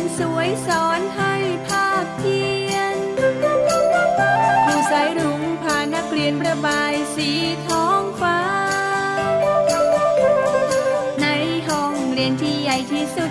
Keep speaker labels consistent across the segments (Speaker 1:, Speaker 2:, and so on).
Speaker 1: นสว
Speaker 2: ยสอนให้ภาคเพียนครูสายรุ้งพานักเรียนประบายสีท้องฟ้า ในห้องเรียนที่ใหญ่ที่สุด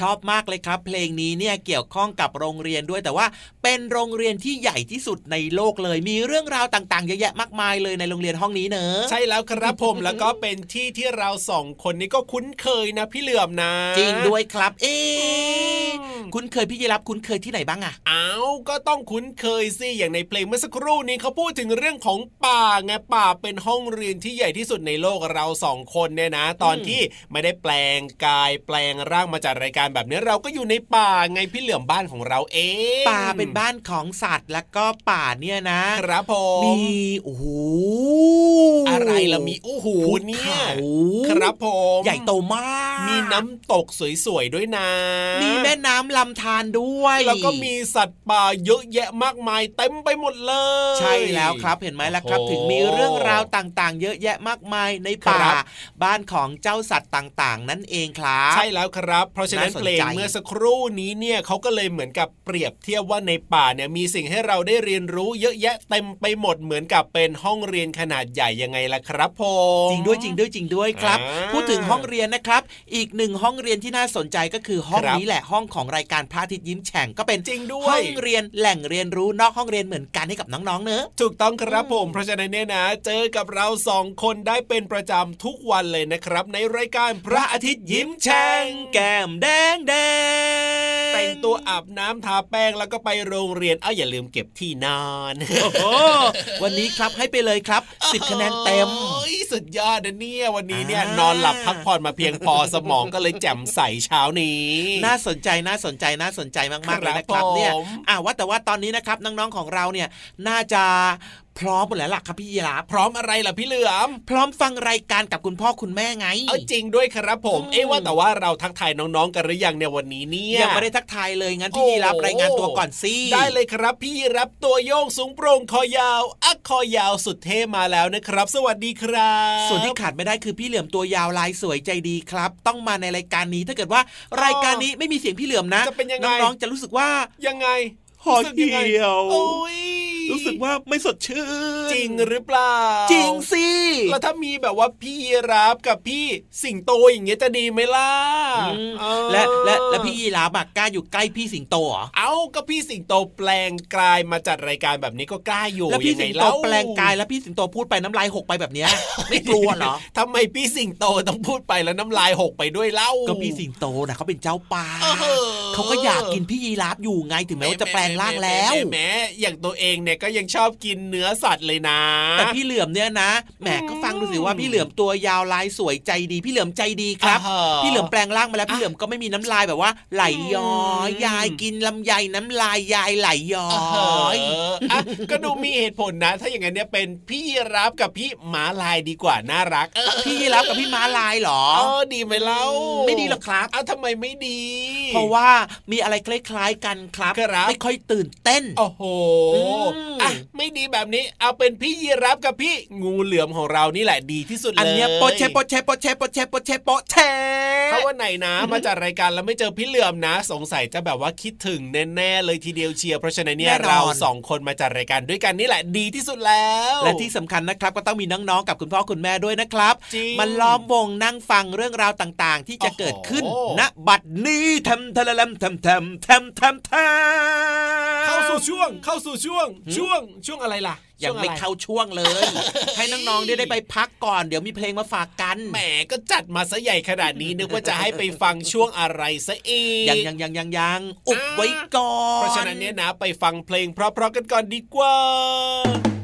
Speaker 3: ชอบมากเลยครับ เพลงนี้เนี่ยเกี่ยวข้องกับโรงเรียนด้วย แต่ว่าเป็นโรงเรียนที่ใหญ่ที่สุดในโลกเลย มีเรื่องราวต่างๆเยอะแยะมากมายเลยในโรงเรียนห้องนี้เนอะ
Speaker 4: ใช่แล้วครับผมแล้วก็เป็นที่ที่เราสองคนนี้ก็คุ้นเคยนะพี่เหลือมนะ
Speaker 3: จริงด้วยครับ เอ๊ คุ้นเคยพี่ยีรับคุ้นเคยที่ไหนบ้างอะเอ้า
Speaker 4: ก็ต้องคุ้นเคยสิอย่างในเพลงเมื่อสักครู่นี้เขาพูดถึงเรื่องของป่าไงป่าเป็นห้องเรียนที่ใหญ่ที่สุดในโลกเราสองคนเนี่ยนะ ตอนที่ไม่ได้แปลงกายแปลงร่างมาจากรายการแบบนี้เราก็อยู่ในป่าไงพี่เหลื่อมบ้านของเราเอง
Speaker 3: ป่าเป็นบ้านของสัตว์แล้วก็ป่าเนี่ยนะครับ
Speaker 4: ผม
Speaker 3: มีโอ้โห
Speaker 4: อะไรละมีโอ้โหเนี่ยครับผม
Speaker 3: ใหญ่โตมาก
Speaker 4: มีน้ำตกสวยๆด้วยนะ
Speaker 3: มีแม่น้ำลำำธารด้วย
Speaker 4: แล้วก็มีสัตว์ป่าเยอะแยะมากมายเต็มไปหมดเลย
Speaker 3: ใช่แล้วครับเห็นไหมล่ะครับ
Speaker 4: โอ้โห
Speaker 3: ถึงมีเรื่องราวต่างๆ เยอะแยะมากมายในป่า
Speaker 4: ครับ
Speaker 3: บ้านของเจ้าสัตว์ต่างๆ นั่นเองครับ
Speaker 4: ใช่แล้วครับ เพราะฉะนั้น
Speaker 3: น่าสน
Speaker 4: เพลง
Speaker 3: ใจ
Speaker 4: เมื่อสักครู่นี้เนี่ยเขาก็เลยเหมือนกับเปรียบเทียบว่าในป่าเนี่ยมีสิ่งให้เราได้เรียนรู้เยอะแยะเต็มไปหมดเหมือนกับเป็นห้องเรียนขนาดใหญ่ยังไงล่ะครับผม
Speaker 3: จริงด้วยจริงด้วยจริงด้วยครับ
Speaker 4: อ่า
Speaker 3: พูดถึงห้องเรียนนะครับ อีกหนึ่งห้องเรียนที่น่าสนใจก็คือห้อง
Speaker 4: ครับ
Speaker 3: นี้แหละห้องของรายการพระอาทิตย์ยิ้มแฉ่งก็เป็น
Speaker 4: จริงด้วย
Speaker 3: ห้องเรียนแหล่งเรียนรู้นอกห้องเรียนเหมือนกันให้กับน้องๆเนอะ
Speaker 4: ถูกต้องครับผมเพราะฉะนั้นเนี่ยนะ เจอกับเราสองคนได้เป็นประจำทุกวันเลยนะครับ ในรายการพระอาทิตย์ยิ้มแฉ่ง
Speaker 3: แก้มแดงแดง
Speaker 4: แต่งตัวอาบน้ำทาแป้งแล้วก็ไปโรงเรียนเอ้าอย่าลืมเก็บที่นอน
Speaker 3: โอ้โหวันนี้ครับให้ไปเลยครับสิบคะแนนเต็ม
Speaker 4: โอ้ยสุดยอดนะเนี่ยวันนี้เนี่ย
Speaker 3: อ่าน
Speaker 4: อนหลับพักผ่อนมาเพียงพอสมองก็เลยแจ่มใสเช้านี้
Speaker 3: น่าสนใจน่าสนใจน่าสนใจมากๆเลยนะค
Speaker 4: ครั
Speaker 3: รับบเนี่ย
Speaker 4: ผม
Speaker 3: อ่าว่าแต่ว่าตอนนี้นะครับน้องๆของเราเนี่ยน่าจะ พร้อมหมดแล้วล่ะครับพี่ยีราฟ
Speaker 4: พร้อมอะไรล่ะพี่เหลือม
Speaker 3: พร้อมฟังรายการกับคุณพ่อคุณแม่ไง
Speaker 4: เอาจริงด้วยครับผม
Speaker 3: อืม
Speaker 4: เอ๊ะว่าแต่ว่าเราทักทายน้องๆกันหรือยังเนี่ยวันนี้เนี่ย
Speaker 3: ยังไม่ได้ทักทายเลยงั้นพี่
Speaker 4: โอ้
Speaker 3: ยีราฟรายงานตัวก่อนสิ
Speaker 4: ได้เลยครับ พี่รับตัวโยงสูงโปร่งคอยาว อักคอยาวสุดเท่มาแล้วนะครับ สวัสดีครับ
Speaker 3: ส่วนที่ขาดไม่ได้คือพี่เหลือมตัยาวลายสวยใจดีครับ ต้องมาในรายการนี้ถ้าเกิดว่ารายการนี้ไม่มีเสียงพี่เหลือมนะ
Speaker 4: จะเป็นยังไง
Speaker 3: น้องๆจะรู้สึกว่า
Speaker 4: ยังไง
Speaker 3: ห่อ
Speaker 4: รู้สึกงไง
Speaker 3: เหี่ยว
Speaker 4: โอ้ย
Speaker 3: รู้สึกว่าไม่สดชื่น
Speaker 4: จริงหรือเปล่า
Speaker 3: จริงสิ
Speaker 4: แล้วถ้ามีแบบว่าพี่รับกับพี่สิงโตอย่างเงี้ยจะดีไหมล่ะ
Speaker 3: อืม
Speaker 4: เออ
Speaker 3: และและและพี่ยีราฟอะกล้าอยู่ใกล้พี่สิงโตเหรอ
Speaker 4: เอ้าก็พี่สิงโตแปลงกลายมาจัดรายการแบบนี้ก็กล้าอยู่
Speaker 3: แล้วพี่
Speaker 4: ยัไสิ
Speaker 3: งโต
Speaker 4: เา
Speaker 3: แปลงกายแล้วพี่สิงโตพูดไปน้ำลายหกไปแบบเนี้ยไม่กลัวเหรอ
Speaker 4: ทำไมพี่สิงโตต้องพูดไปแล้วน้ำลายหกไปด้วยเล่า
Speaker 3: ก็พี่สิงโตนะเขาเป็นเจ้าป่า
Speaker 4: เออ
Speaker 3: เขาก็อยากกินพี่ยีราฟอยู่ไงถึงแม้ว่าจะแปลงร่างแล้ว
Speaker 4: หมแหมอย่างตัวเองเนี่ยก็ยังชอบกินเนื้อสัตว์เลยนะ
Speaker 3: แต่พี่เหลือมเนี่ยนะแหมก็ฟังดูสิว่าพี่เหลือมตัวยาวลายสวยใจดี พี่เหลือมใจดีครับ
Speaker 4: อ่าฮะ
Speaker 3: พี่เหลือมแปลงร่างมาแล้วพี่เหลือมก็ไม่มีน้ำลายแบบว่า ไหลย้อยยายกินลำไยน้ำลายยายไหลย้อ
Speaker 4: เออยอะก็ดูมีเหตุผลนะ ถ้าอย่างนั้นเนี่ยเป็นพี่รับกับพี่หมาลายดีกว่าน่ารักเออ
Speaker 3: พี่ยีราฟกับพี่ม้าลายเหรอ
Speaker 4: เออดีไหมเล่า
Speaker 3: ไม่ดีหรอกครับ
Speaker 4: เอาทำไมไม่ดี
Speaker 3: เพราะว่ามีอะไรคล้ายๆกันครับ
Speaker 4: ครับ
Speaker 3: ไม่ค่อยตื่นเต้น
Speaker 4: โอ้โห
Speaker 3: อะ
Speaker 4: ไม่ดีแบบนี้เอาเป็นพี่ยีรับกับพี่งูเหลือมของเรานี่แหละดีที่สุดเลย
Speaker 3: อันเนี้ยโปะเชโปะเชโปะเชโปะเชโปะเชโปะเช
Speaker 4: ถ้าวันไหนนะมาจัดรายการแล้วไม่เจอพี่เหลือมนะ สงสัยจะแบบว่าคิดถึงแน่ๆเลยทีเดียวเชียร์เพราะฉะนั้นเนี่ยเราสองคนมาจัดรายการด้วยกันนี่แหละดีที่สุดแล้ว
Speaker 3: และที่สำคัญนะครับก็ต้องมีน้องๆกับคุณพ่อคุณแม่ด้วยนะครับ
Speaker 4: จริง
Speaker 3: มันล้อมวงนั่งฟังเรื่องราวต่างๆ ที่จะเกิดขึ้น
Speaker 4: โอ้โห
Speaker 3: ณบัดนี้ทำทะละลำทำทำทำทำทำ
Speaker 4: เข้าสู่ช่วง เข้าสู่ช่วง ช่วง ช่วงอะไรล่ะ
Speaker 3: ยังไม่
Speaker 4: ช่วอะร
Speaker 3: เข้าช่วงเลย ให้น้องๆได้ได้ไปพักก่อน เดี๋ยวมีเพลงมาฝากกัน
Speaker 4: แหมก็จัดมาซะใหญ่ขนาดนี้นึกว่าจะให้ไปฟังช่วงอะไรซะเอง
Speaker 3: ยังยังยังยังยังอุบไว้ก่อน
Speaker 4: เพราะฉะนั้นเนี่ยนะไปฟังเพลงเพราะๆกันก่อนดีกว่า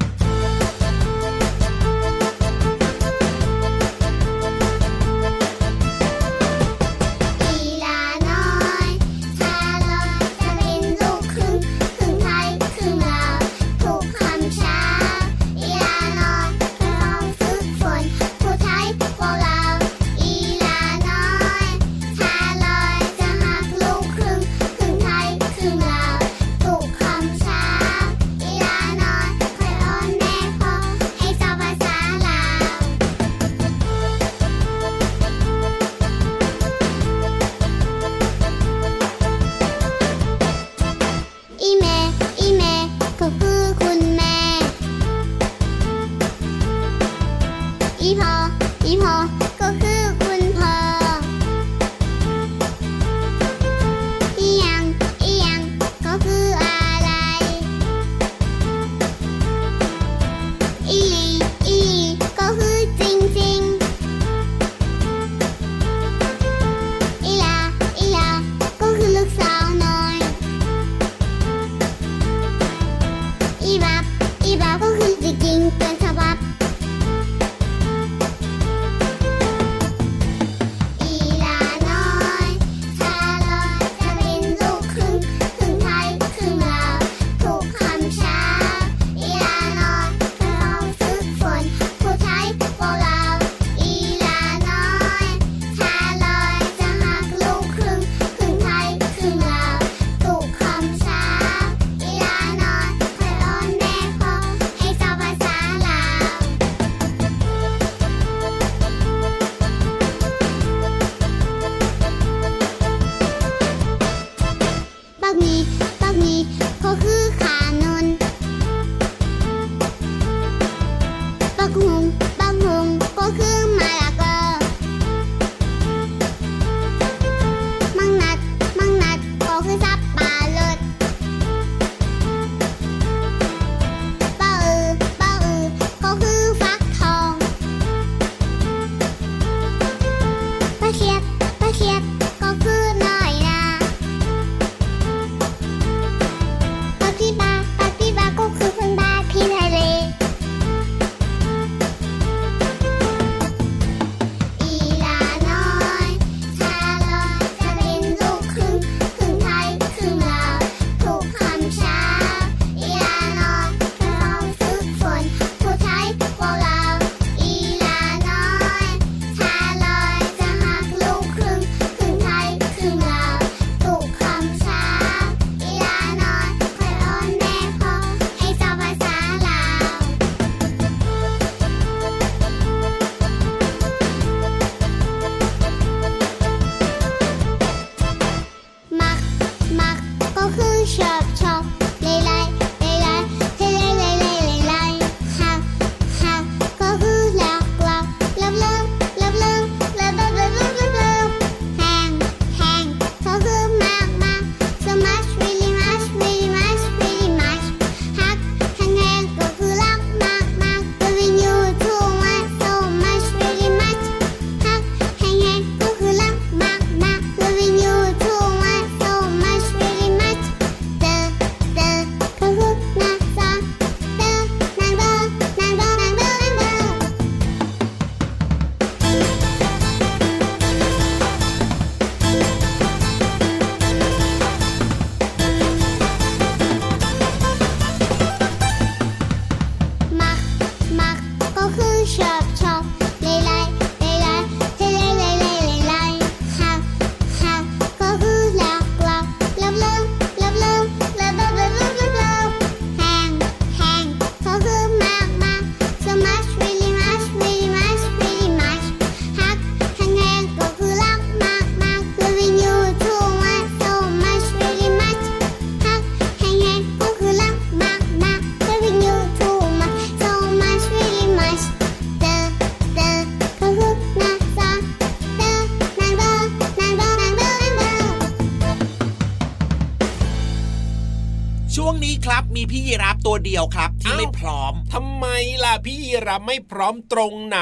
Speaker 3: เดียวครับ ที่ไม่พร้อม
Speaker 4: ทำไมล่ะพี่ยีรับไม่พร้อมตรงไหน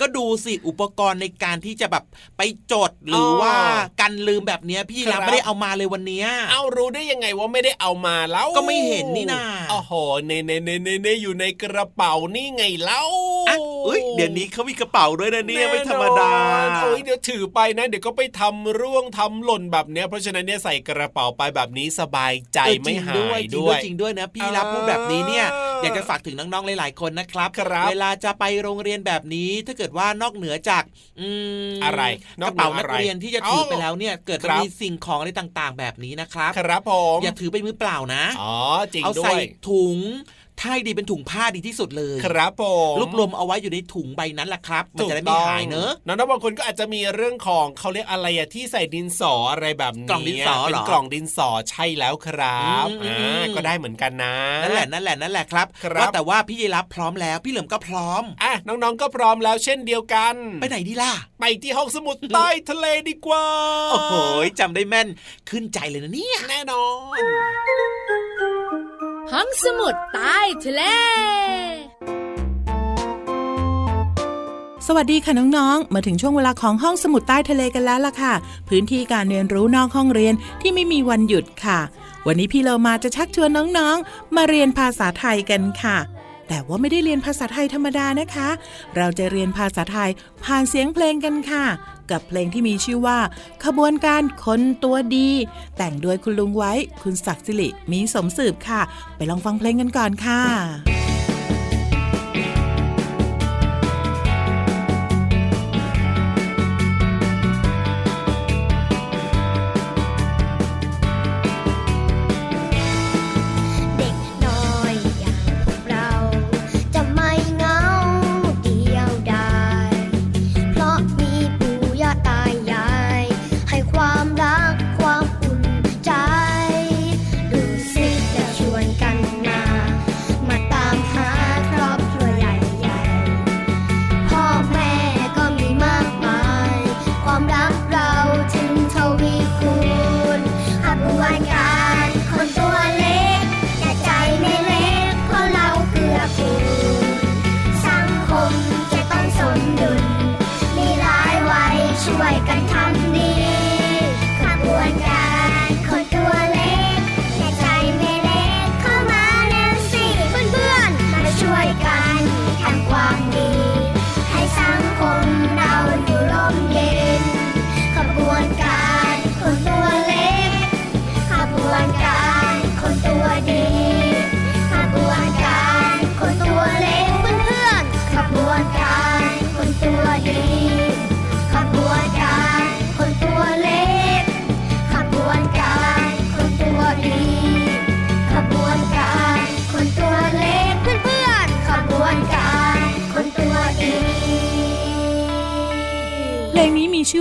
Speaker 3: ก็ดูสิอุปกรณ์ในการที่จะแบบไปจดหรือว่ากันลืมแบบเนี้ยพี่ยีรับไม่ได้เอามาเลยวันเนี้ย
Speaker 4: เอารู้ได้ยังไงว่าไม่ได้เอามาแล้ว
Speaker 3: ก็ไม่เห็นนี่นา
Speaker 4: โอ้โหเนเนเนเนเนอยู่ในกระเป๋านี่ไงเล่า
Speaker 3: อะเอ้ยเดี๋ยวนี้เขามีกระเป๋าด้วยนะเนี่ยไม่ธรรมดา
Speaker 4: แน่นอนโอ้ยเดี๋ยวถือไปนะ เดี๋ยวก็ไปทำร่วงทำหล่นแบบเนี้ยเพราะฉะนั้นเนี่ยใส่กระเป๋าไปแบบนี้สบายใจ
Speaker 3: เออ
Speaker 4: ไม่
Speaker 3: จริง
Speaker 4: หา
Speaker 3: ด้วย
Speaker 4: ย
Speaker 3: จริง
Speaker 4: ด้
Speaker 3: ด้
Speaker 4: ว
Speaker 3: วยยจริงด้วยนะพี่รับพูดแบบนี้เนี่ย
Speaker 4: เออ
Speaker 3: อ
Speaker 4: อ
Speaker 3: ยากจะฝากถึงน้องๆหลายๆคนนะครับ
Speaker 4: ครับ
Speaker 3: เวลาจะไปโรงเรียนแบบนี้ถ้าเกิดว่านอกเหนือจากอืม
Speaker 4: อะไรน
Speaker 3: ก
Speaker 4: อก
Speaker 3: ระ
Speaker 4: เหนือ
Speaker 3: เป๋านัก
Speaker 4: อะไร
Speaker 3: เรียนที่จะถือไป
Speaker 4: เอ้า
Speaker 3: แล้วเนี่ยเกิด
Speaker 4: ค
Speaker 3: มัน
Speaker 4: รับ
Speaker 3: มีสิ่งของอะไรต่างๆ แบบนี้นะครับ
Speaker 4: ครับผม
Speaker 3: อย่าถือไปมือเปล่านะ
Speaker 4: อ๋อจริง
Speaker 3: เอา
Speaker 4: ด้ว
Speaker 3: ใส่
Speaker 4: ย
Speaker 3: ถุง ถ้าให้ดีเป็นถุงผ้าดีที่สุดเลย
Speaker 4: ครับผม
Speaker 3: รวบรวมเอาไว้อยู่ในถุงใบนั้นแหละครับ มันจะได้ไม่หายเนอะ
Speaker 4: น้องๆบางคนก็อาจจะมีเรื่องของเขาเรียกอะไรอะที่ใส่ดินสออะไรแบบนี้
Speaker 3: กล่องดินสอเหรอ
Speaker 4: เป็นกล่องดินสอใช่แล้วครับ
Speaker 3: อืมอืม
Speaker 4: อ่าก็ได้เหมือนกันนะ
Speaker 3: นั่นแหละนั่นแหละนั่นแหละครับ
Speaker 4: ครับ
Speaker 3: ว่าแต่ว่าพี่ยีรับพร้อมแล้วพี่เหลิมก็พร้อม
Speaker 4: อะน้องๆก็พร้อมแล้วเช่นเดียวกัน
Speaker 3: ไปไหนดีล่ะ
Speaker 4: ไปที่ห้องสมุดใต้ทะเลดีกว่า
Speaker 3: โอ้โหจำได้แม่นขึ้นใจเลยนะเนี่ย
Speaker 4: แน่นอน
Speaker 2: ห้องสมุดใต้ทะเล
Speaker 5: สวัสดีค่ะน้องๆ มาถึงช่วงเวลาของห้องสมุดใต้ทะเลกันแล้วล่ะค่ะ พื้นที่การเรียนรู้นอกห้องเรียนที่ไม่มีวันหยุดค่ะ วันนี้พี่เรามาจะชักชวนน้องๆ มาเรียนภาษาไทยกันค่ะ แต่ว่าไม่ได้เรียนภาษาไทยธรรมดานะคะ เราจะเรียนภาษาไทยผ่านเสียงเพลงกันค่ะ กับเพลงที่มีชื่อว่า ขบวนการคนตัวดี แต่งโดยคุณลุงไว้ คุณศักดิ์สิริมีสมสืบค่ะ ไปลองฟังเพลงกันก่อนค่ะ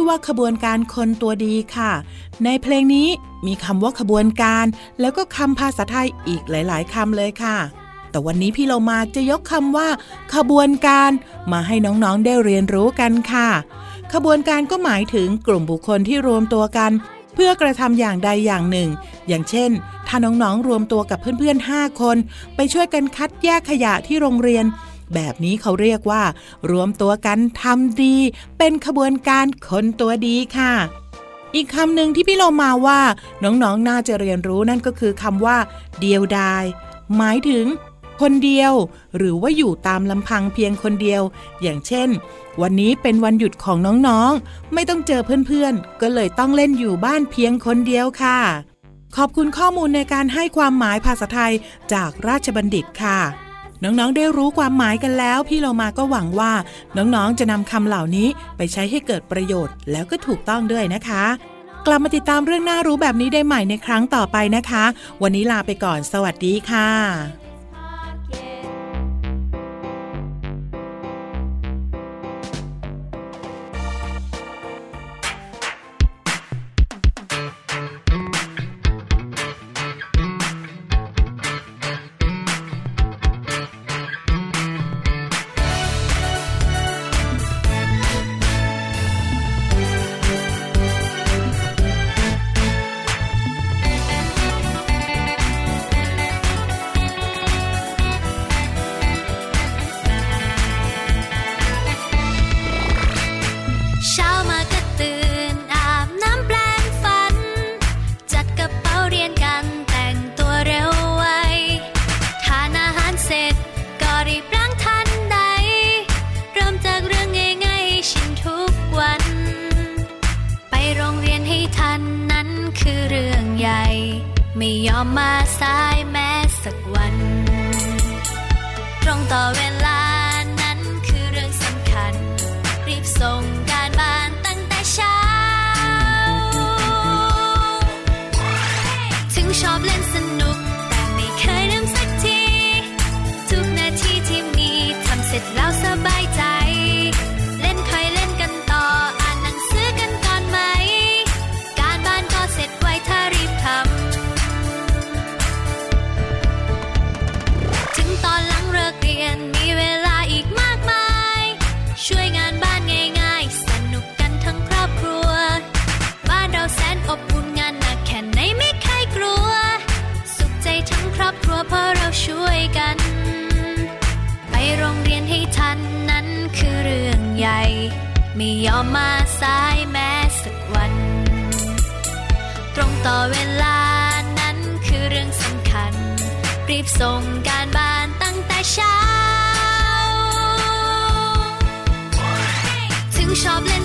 Speaker 1: ว่าขบวนการคนตัวดีค่ะ
Speaker 5: ในเพลงนี้มีคำว่าขบวนการ แล้วก็คำภาษาไทยอีกหลาย ๆคำเลยค่ะ แต่วันนี้พี่เรามาจะยกคำว่า ขบวนการมาให้น้องๆได้เรียนรู้กันค่ะ ขบวนการก็หมายถึงกลุ่มบุคคลที่รวมตัวกัน เพื่อกระทำอย่างใดอย่างหนึ่ง อย่างเช่น ถ้าน้องๆรวมตัวกับเพื่อนๆ 5 คน ไปช่วยกันคัดแยกขยะที่โรงเรียน แบบนี้เขาเรียกว่า รวมตัวกันทำดี เป็นขบวนการคนตัวดีค่ะ อีกคำหนึ่งที่พี่โลมาว่า น้องๆนน่าจะเรียนรู้นั่นก็คือคำว่า เดียวดาย หมายถึงคนเดียว หรือว่าอยู่ตามลำพังเพียงคนเดียว อย่างเช่น วันนี้เป็นวันหยุดของน้องๆ ไม่ต้องเจอเพื่อนๆ ก็เลยต้องเล่นอยู่บ้านเพียงคนเดียวค่ะ ขอบคุณข้อมูลในการให้ความหมายภาษาไทยจากราชบัณฑิตค่ะ น้องๆ ได้รู้ความหมายกันแล้ว พี่เรามาก็หวังว่า น้องๆ จะนำคำเหล่านี้ไปใช้ให้เกิดประโยชน์ แล้วก็ถูกต้องด้วยนะคะ กลับมาติดตามเรื่องน่ารู้แบบนี้ได้ใหม่ในครั้งต่อไปนะคะ วันนี้ลาไปก่อน สวัสดีค่ะ
Speaker 6: บส่งการบ้านตั้งแต่เช้า ถึงชอบเล่น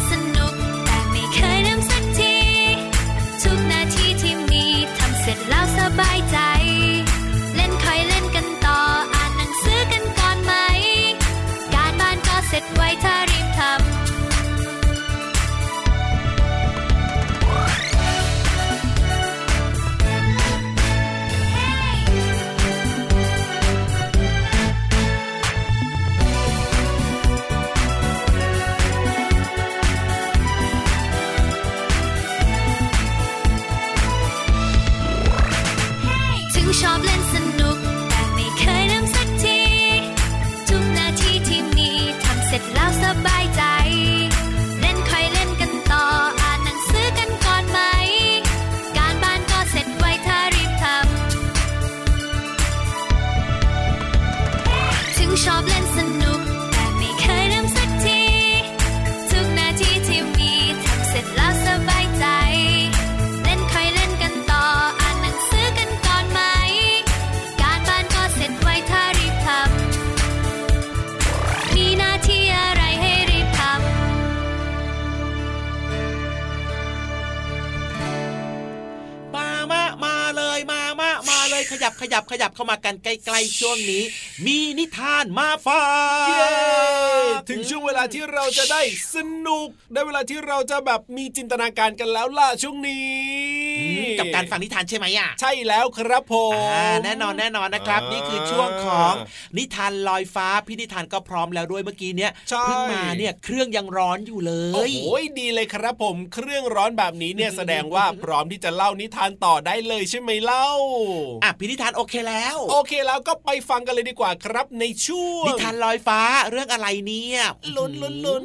Speaker 6: ยขยับ
Speaker 3: ขยับเข้ามากันใกล้ๆช่วงนี้ มีนิทานมาฝาก
Speaker 4: ถึงช่วงเวลาที่เราจะได้สนุก ได้เวลาที่เราจะแบบมีจินตนาการกันแล้วล่ะช่วงนี้
Speaker 3: กับการฟังนิทานใช่ไหมอะ
Speaker 4: ใช่แล้วครับผม
Speaker 3: อ่าแน่นอนแน่นอนนะครับ
Speaker 4: อ่านี่
Speaker 3: นี่คือช่วงของนิทานลอยฟ้าพี่นิทานก็พร้อมแล้วด้วยเมื่อกี้เนี้ย
Speaker 4: ใช่
Speaker 3: เพิ่งมาเนี่ยเครื่องยังร้อนอยู่เล
Speaker 4: โอ้
Speaker 3: ย
Speaker 4: โหดีเลยครับผมเครื่องร้อนแบบนี้เนี่ยแสดงว่าพร้อมที่จะเล่านิทานต่อได้เลยใช่ไหมเล่า
Speaker 3: อะพี่นิทานโอเคแล้ว
Speaker 4: โอเคแล้วก็ไปฟังกันเลยดีกว่าครับในช่วง
Speaker 3: นิทานลอยฟ้าเรื่องอะไรเนี่ย
Speaker 4: ลุ้นลุ้นลุ้น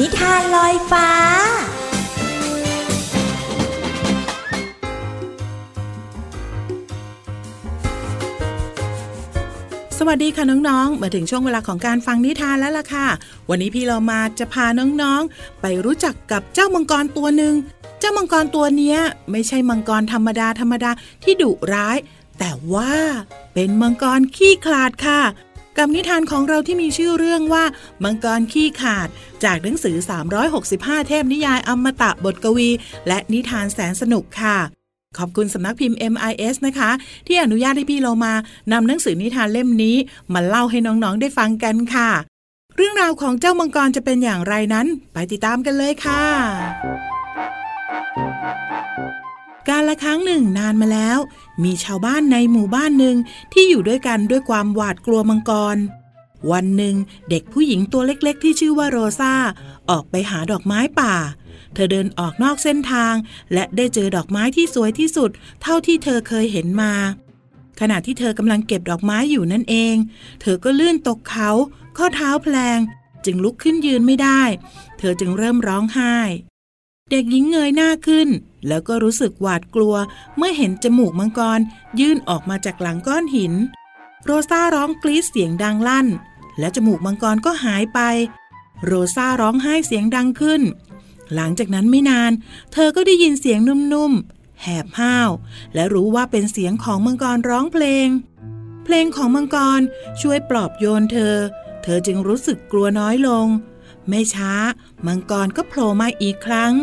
Speaker 7: นิทานลอยฟ้า
Speaker 5: สวัสดีค่ะน้องๆ มาถึงช่วงเวลาของการฟังนิทานแล้วล่ะค่ะ วันนี้พี่เรามาจะพาน้องๆ ไปรู้จักกับเจ้ามังกรตัวหนึ่ง เจ้ามังกรตัวนี้ไม่ใช่มังกรธรรมดาธรรมดาที่ดุร้าย แต่ว่าเป็นมังกรขี้ขลาดค่ะ กับนิทานของเราที่มีชื่อเรื่องว่า มังกรขี้ขาด จากหนังสือ 365 เทพนิยายอมตะบทกวี และนิทานแสนสนุกค่ะ ขอบคุณสำนักพิมพ์ MIS นะคะ ที่อนุญาตให้พี่เรามานำหนังสือนิทานเล่มนี้ มาเล่าให้น้องๆได้ฟังกันค่ะ เรื่องราวของเจ้ามังกรจะเป็นอย่างไรนั้น ไปติดตามกันเลยค่ะการละครั้งหนึ่งนานมาแล้ว มีชาวบ้านในหมู่บ้านหนึ่งที่อยู่ด้วยกันด้วยความหวาดกลัวมังกร วันหนึ่งเด็กผู้หญิงตัวเล็กๆ ที่ชื่อว่าโรซาออกไปหาดอกไม้ป่า เธอเดินออกนอกเส้นทาง และได้เจอดอกไม้ที่สวยที่สุด เท่าที่เธอเคยเห็นมา ขณะที่เธอกำลังเก็บดอกไม้อยู่นั่นเอง เธอก็ลื่นตกเขา ข้อเท้าแพลง จึงลุกขึ้นยืนไม่ได้ เธอจึงเริ่มร้องไห้ เด็กหญิงเงยหน้าขึ้น แล้วก็รู้สึกหวาดกลัว เมื่อเห็นจมูกมังกร ยื่นออกมาจากหลังก้อนหิน โรซาร้องกรี๊ดเสียงดังลั่น และจมูกมังกรก็หายไป โรซาร้องไห้เสียงดังขึ้น หลังจากนั้นไม่นาน เธอก็ได้ยินเสียงนุ่มๆ แหบห้าว และรู้ว่าเป็นเสียงของมังกรร้องเพลง เพลงของมังกรช่วยปลอบโยนเธอ เธอจึงรู้สึกกลัวน้อยลง ไม่ช้า มังกรก็โผล่มาอีกครั้ง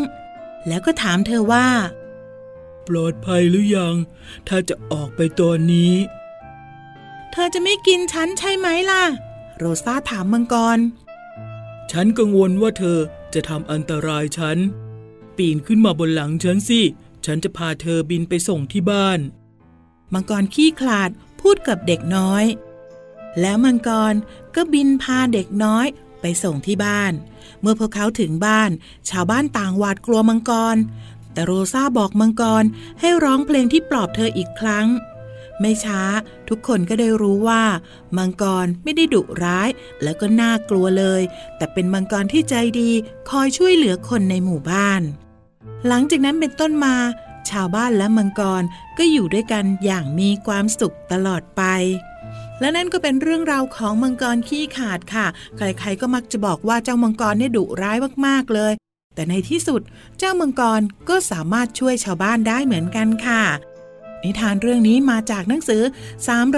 Speaker 5: แล้วก็ถามเธอว่า
Speaker 7: ปลอดภัยหรือยัง ถ้าจะออกไปตอนนี้
Speaker 5: เธอจะไม่กินฉันใช่ไหมล่ะ โรซาถามมังกร
Speaker 7: ฉันกังวลว่าเธอจะทำอันตรายฉัน ปีนขึ้นมาบนหลังฉันสิ ฉันจะพาเธอบินไปส่งที่บ้าน
Speaker 5: มังกรขี้ขลาดพูดกับเด็กน้อย แล้วมังกรก็บินพาเด็กน้อย ไปส่งที่บ้าน เมื่อพวกเขาถึงบ้าน ชาวบ้านต่างหวาดกลัวมังกร แต่โรซาบอกมังกรให้ร้องเพลงที่ปลอบเธออีกครั้ง ไม่ช้าทุกคนก็ได้รู้ว่า มังกรไม่ได้ดุร้าย แล้วก็น่ากลัวเลย แต่เป็นมังกรที่ใจดีคอยช่วยเหลือคนในหมู่บ้าน หลังจากนั้นเป็นต้นมา ชาวบ้านและมังกรก็อยู่ด้วยกันอย่างมีความสุขตลอดไป และนั่นก็เป็นเรื่องราวของมังกรขี้ขาดค่ะ ใครๆก็มักจะบอกว่าเจ้ามังกรเนี่ยดุร้ายมากๆเลย แต่ในที่สุดเจ้ามังกรก็สามารถช่วยชาวบ้านได้เหมือนกันค่ะ นิทานเรื่องนี้มาจากหนังสือ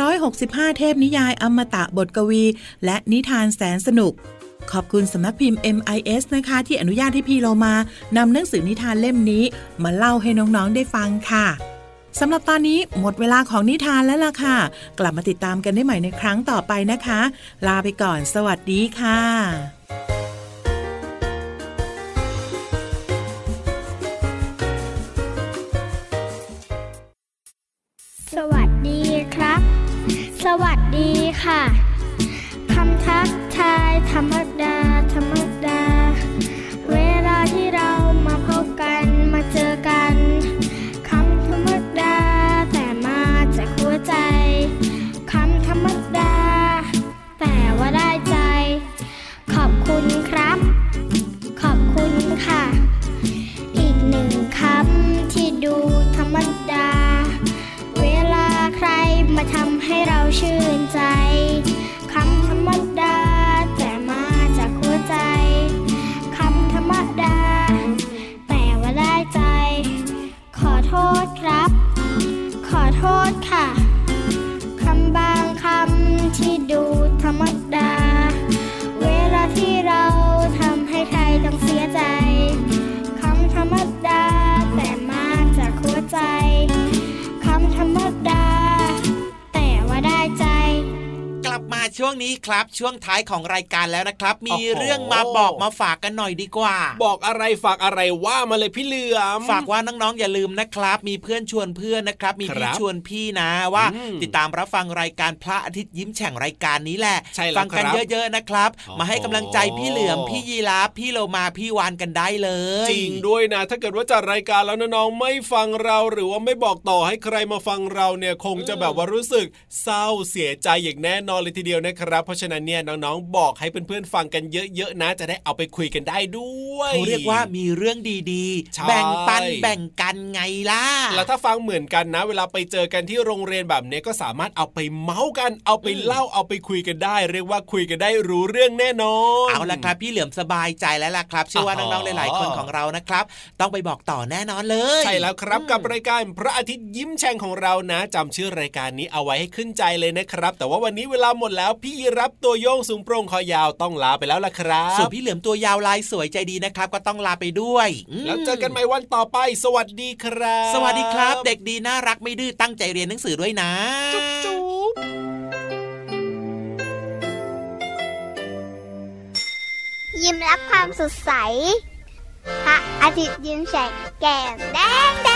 Speaker 5: 365 เทพนิยายอมตะบทกวี และนิทานแสนสนุก ขอบคุณสำนักพิมพ์ MIS นะคะ ที่อนุญาตให้พี่เรามานำหนังสือนิทานเล่มนี้ มาเล่าให้น้องๆได้ฟังค่ะ สำหรับตอนนี้หมดเวลาของนิทานแล้วล่ะค่ะ กลับมาติดตามกันได้ใหม่ในครั้งต่อไปนะคะ ลาไปก่อน สวัสดีค่ะ
Speaker 1: สวัสดีครับ สวัสดีค่ะ
Speaker 3: ช่วงนี้ครับช่วงท้ายของรายการแล้วนะครับ มี
Speaker 4: โอ้โห
Speaker 3: เรื่องมาบอกมาฝากกันหน่อยดีกว่า
Speaker 4: บอกอะไรฝากอะไรว่ามาเลยพี่เหลือม
Speaker 3: ฝากว่าน้องๆอย่าลืมนะครับ มีเพื่อนชวนเพื่อนนะครับ มีพี่
Speaker 4: ครับ
Speaker 3: ชวนพี่นะว่า
Speaker 4: อืม
Speaker 3: ติดตามรับฟังรายการพระอาทิตย์ยิ้มแฉ่งรายการนี้แหละ
Speaker 4: ใช่แล้ว
Speaker 3: ฟักัน
Speaker 4: ครับ
Speaker 3: เยอะๆนะครับ
Speaker 4: โอ้โห
Speaker 3: มาให้กำลังใจพี่เหลือมพี่ยีราฟพี่โลมาพี่วานกันได้เลย
Speaker 4: จริงด้วยนะ ถ้าเกิดว่าจัดรายการแล้วน้องๆไม่ฟังเราหรือว่าไม่บอกต่อให้ใครมาฟังเราเนี่ยคงจะแบบว่ารู้สึกเศร้าเสียใจอย่างแน่นอนเลยทีเดียวนะครับ เพราะฉะนั้นเนี่ยน้องๆบอกให้เพื่อนๆฟังกันเยอะๆนะ จะได้เอาไปคุยกันได้ด้วย
Speaker 3: เขาเรียกว่ามีเรื่องดี
Speaker 4: ใช่
Speaker 3: ๆแบ่งปันแบ่งกันไงล่ะ
Speaker 4: แล้วถ้าฟังเหมือนกันนะ เวลาไปเจอกันที่โรงเรียนแบบนี้ก็สามารถเอาไปเมาส์กันเอาไปเล่าเอาไปคุยกันได้ เรียกว่าคุยกันได้รู้เรื่องแน่นอน
Speaker 3: เอาละครับ พี่เหลือมสบายใจแล้วล่ะครับเชื่อว่า
Speaker 4: อ๋อ
Speaker 3: น้องๆหลายๆคนของเรานะครับ ต้องไปบอกต่อแน่นอนเลย
Speaker 4: ใช่แล้วครับกับรายการพระอาทิตย์ยิ้มแฉ่งของเรานะจำชื่อรายการนี้เอาไว้ให้ขึ้นใจเลยนะครับ แต่ว่าวันนี้เวลาหมดแล้วพี่รับตัวโยงสูงโปร่งคอยาวต้องลาไปแล้วล่ะครับ
Speaker 3: ส่วนพี่เหลือมตัวยาวลายสวยใจดีนะครับ ก็ต้องลาไปด้วยม
Speaker 4: แล้วเจอกันใหม่วันต่อไป สวัสดีครับ
Speaker 3: สวัสดีครับ เด็กดีน่ารักไม่ดื้อตั้งใจเรียนหนังสือด้วยนะ
Speaker 4: จุ๊บจุ๊บ
Speaker 1: ยิ้มรับความสดใสพระอาทิตย์ยิ้มแฉกแก้มแดงแด